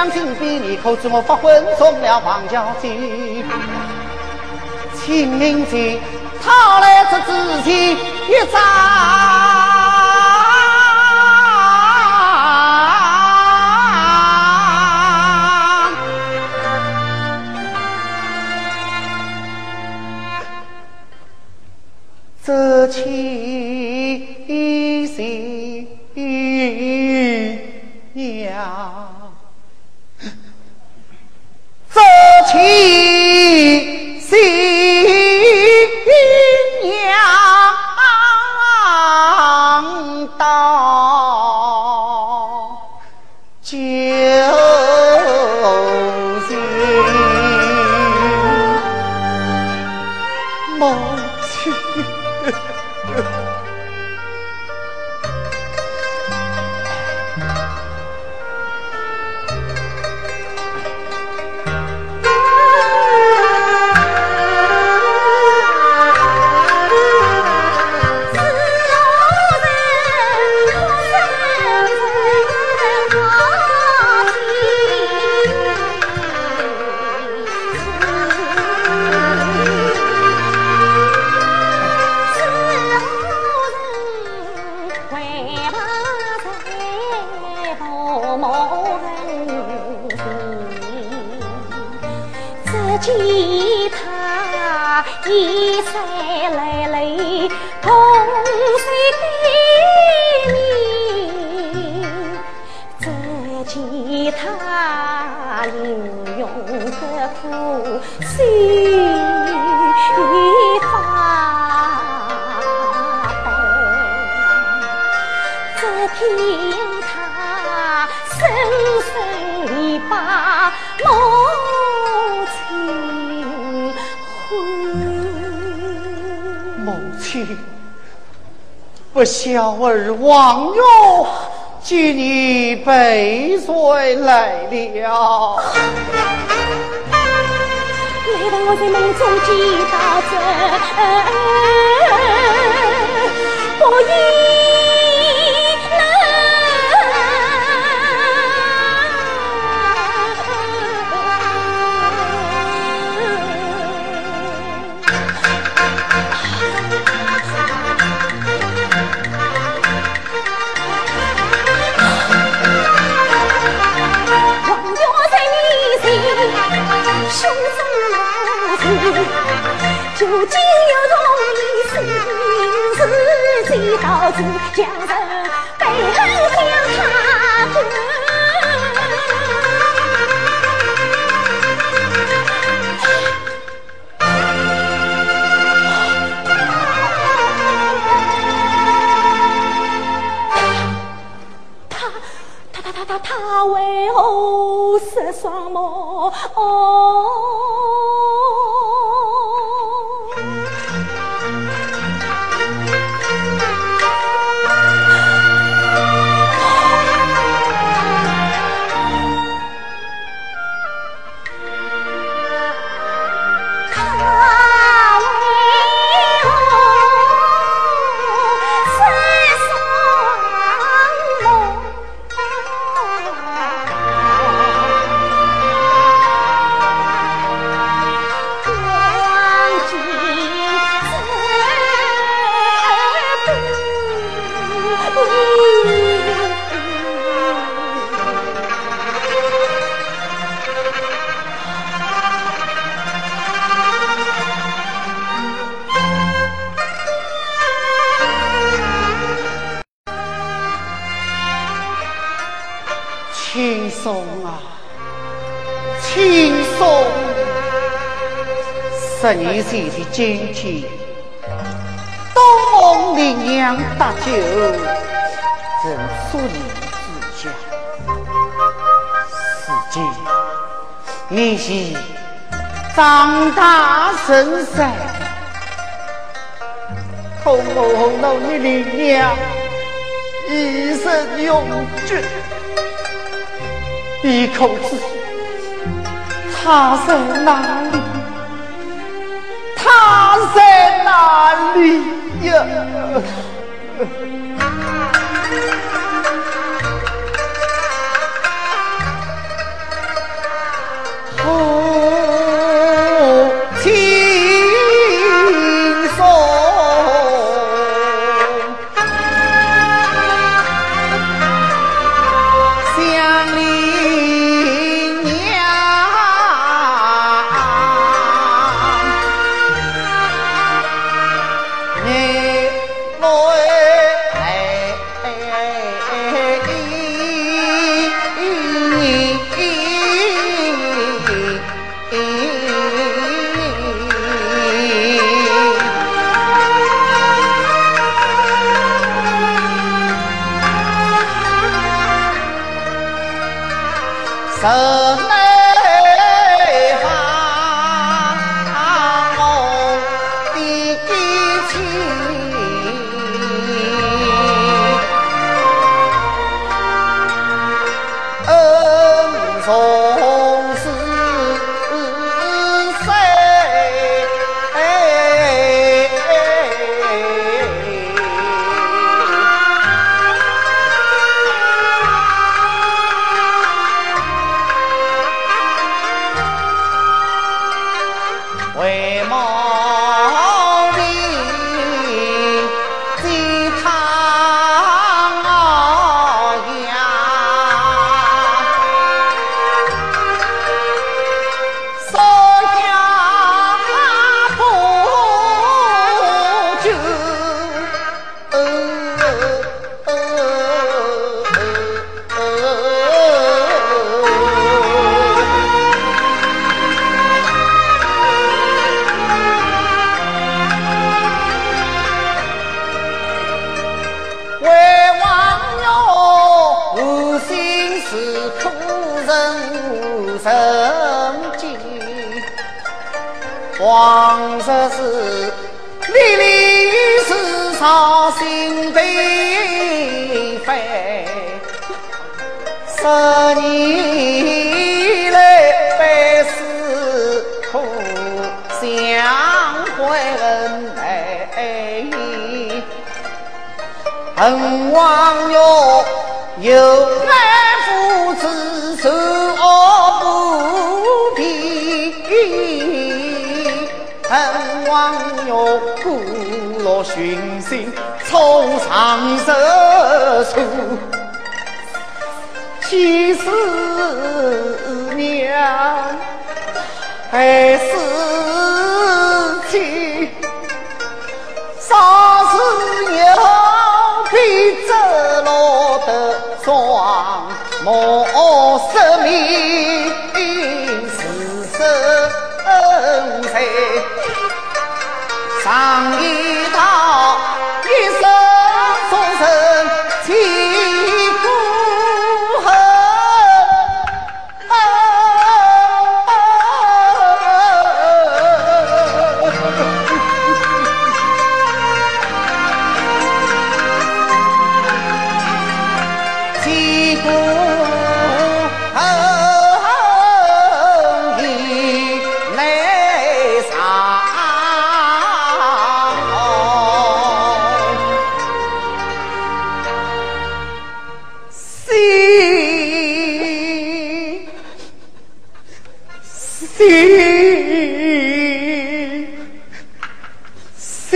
将军比你可知我发昏送了王小姐，清明节他来这之前一遭。王哟，接你百岁来了。难道我在梦中见到真？不依。じゃあ。十年前的今天，东梦林娘搭酒，正疏离之家。如今你是长大成才，东梦老的娘一生永绝，一口子他在哪哪里呀？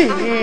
心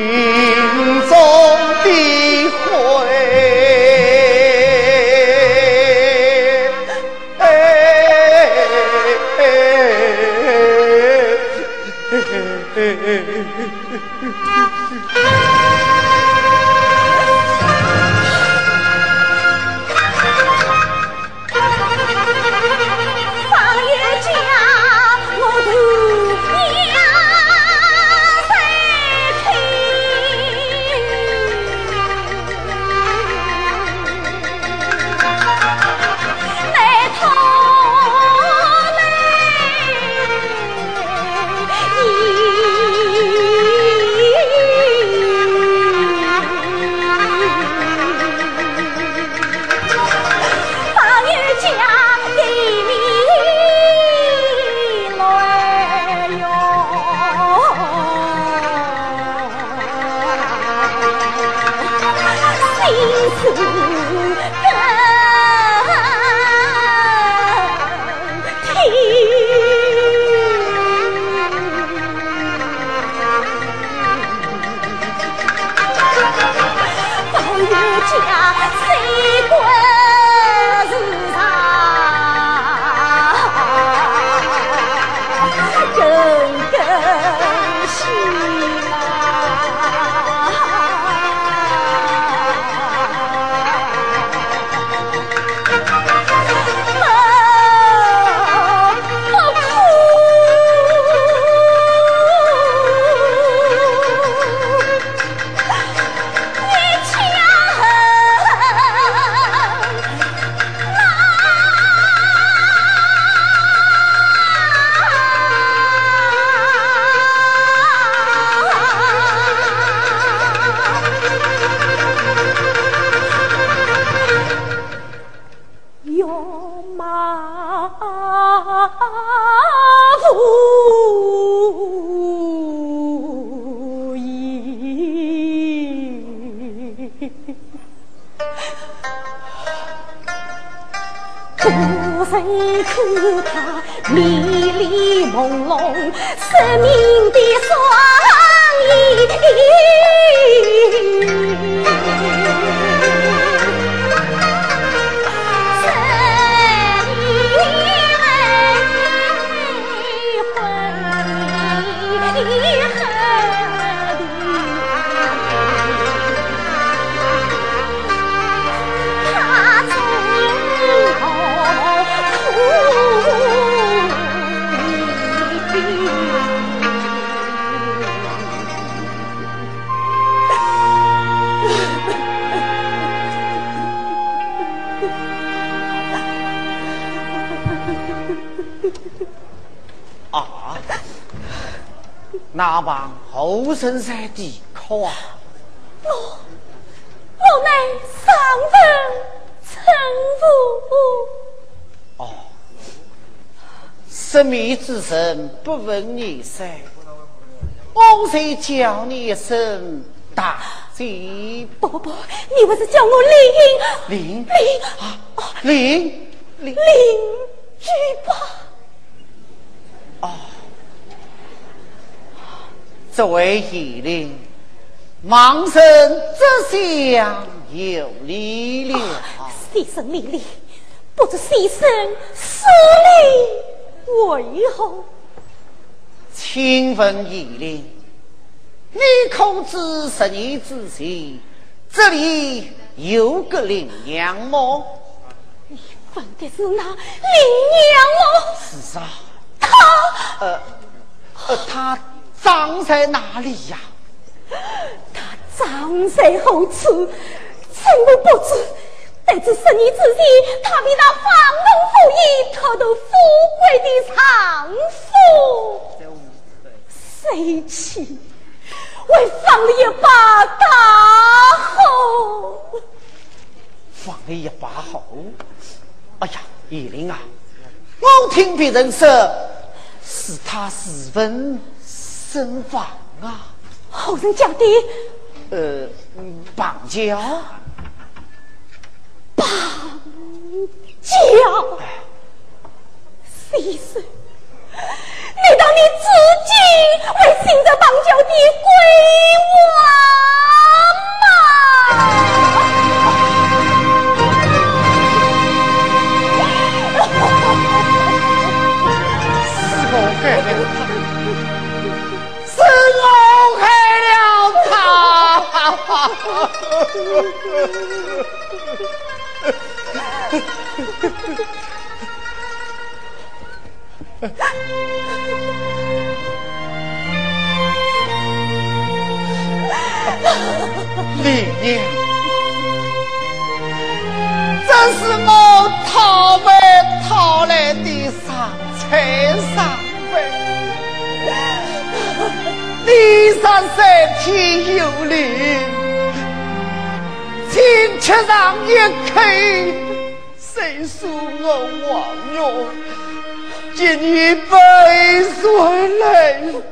不问你噻，我谁叫你一声大姐？不不不，你不是叫我林林林啊林林林居吧？哦。作为义灵，忙生这厢有礼了。牺牲立礼，不知牺牲舍礼为何？请问义灵，你可知十年之前这里有个灵娘吗？你问的是那灵娘吗？是啊。他呃呃他。葬在哪里呀？他葬在何处？臣我不知。但是十年之前，他比那房东府尹偷得富贵的丈夫，谁去为放了一把大吼？放了一把吼？哎呀，叶灵啊，我听别人说，是他私奔。身亡啊！后人讲的，呃，绑架，绑架，先生，你当你自己为新的邦交的鬼王吗是我害了他是我害了他李念，这是我讨回讨来的上菜上饭，地上三天有灵，请吃上一口，谁说我枉用？见你悲酸泪流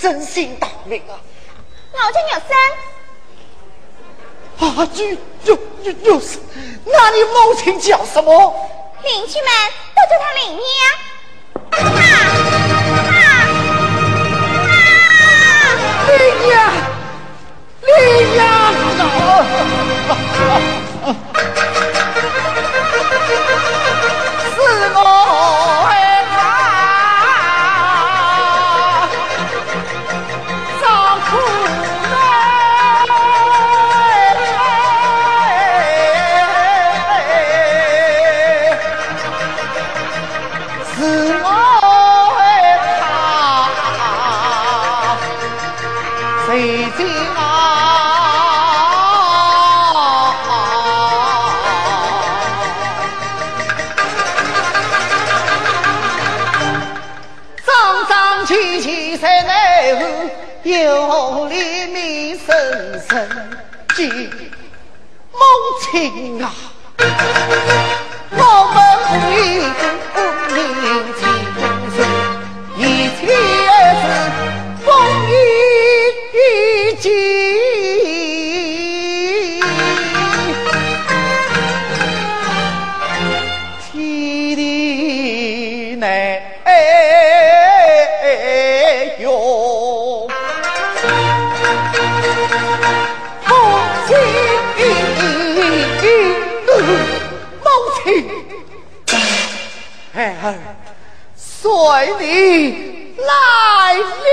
真心大明啊！老天有三。啊，就就是，那你母亲叫什么？邻居们都叫她林妮啊。啊啊啊！林妮，林妮，啊啊啊！听啊。来，你来。